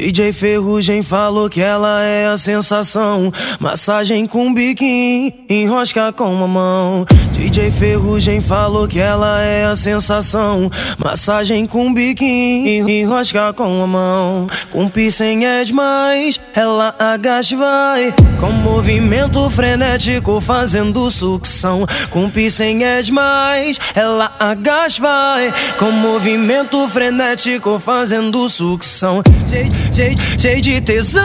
DJ Ferrugem falou que ela é a sensação. Massagem com biquinho, enrosca com a mão. DJ Ferrugem falou que ela é a sensação. Massagem com biquinho, enrosca com a mão. Com piercing é demais, ela agacha vai. Com movimento frenético fazendo sucção. Com piercing é demais, ela agacha vai. Com movimento frenético fazendo sucção cheio, cheio de tesão.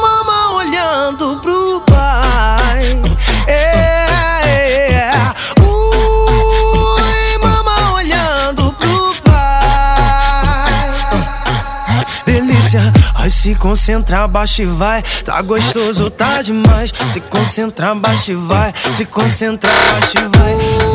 Mama olhando pro pai. É, é. Ui, mama olhando pro pai. Delícia, ai se concentra, baixa e vai. Tá gostoso, tá demais. Se concentra, baixa e vai. Se concentra, baixa e vai.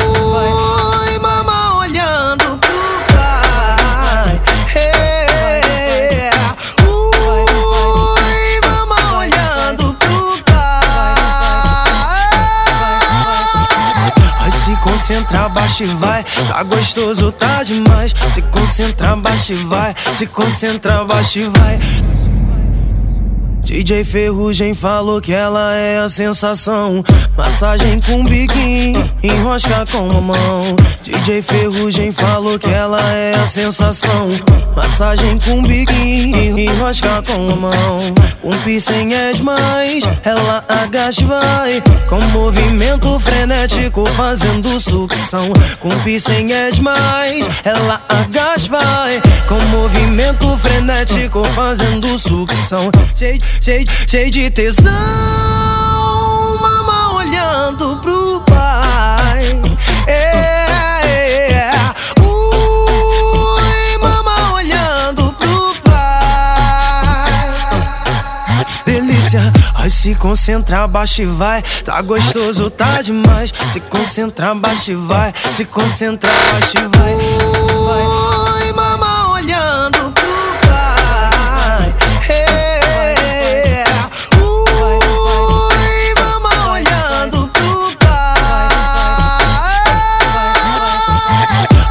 Concentra, baixa e vai. Tá gostoso, tá demais. Se concentra, baixa e vai. Se concentra, baixa e vai. DJ Ferrugem falou que ela é a sensação. Massagem com biquinho, enrosca com a mão. DJ Ferrugem falou que ela é a sensação. Massagem com biquinho, com a mão. Um piercing é demais, ela agacha e vai. Com movimento frenético fazendo sucção. Com piercing é demais, ela agacha e vai. Com movimento frenético fazendo sucção. Cheio, cheio, cheio de tesão. Mama olhando Delícia, ai se concentra, baixa e vai. Tá gostoso, tá demais. Se concentra, baixa e vai. Se concentra, baixa e vai. Ui, mama olhando pro pai. É, ui, mama olhando pro pai.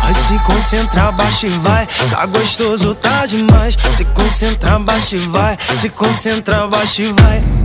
Ai se concentra, baixa e vai. Tá gostoso, tá demais. Se concentra, baixa e vai. Se concentra, baixa e vai.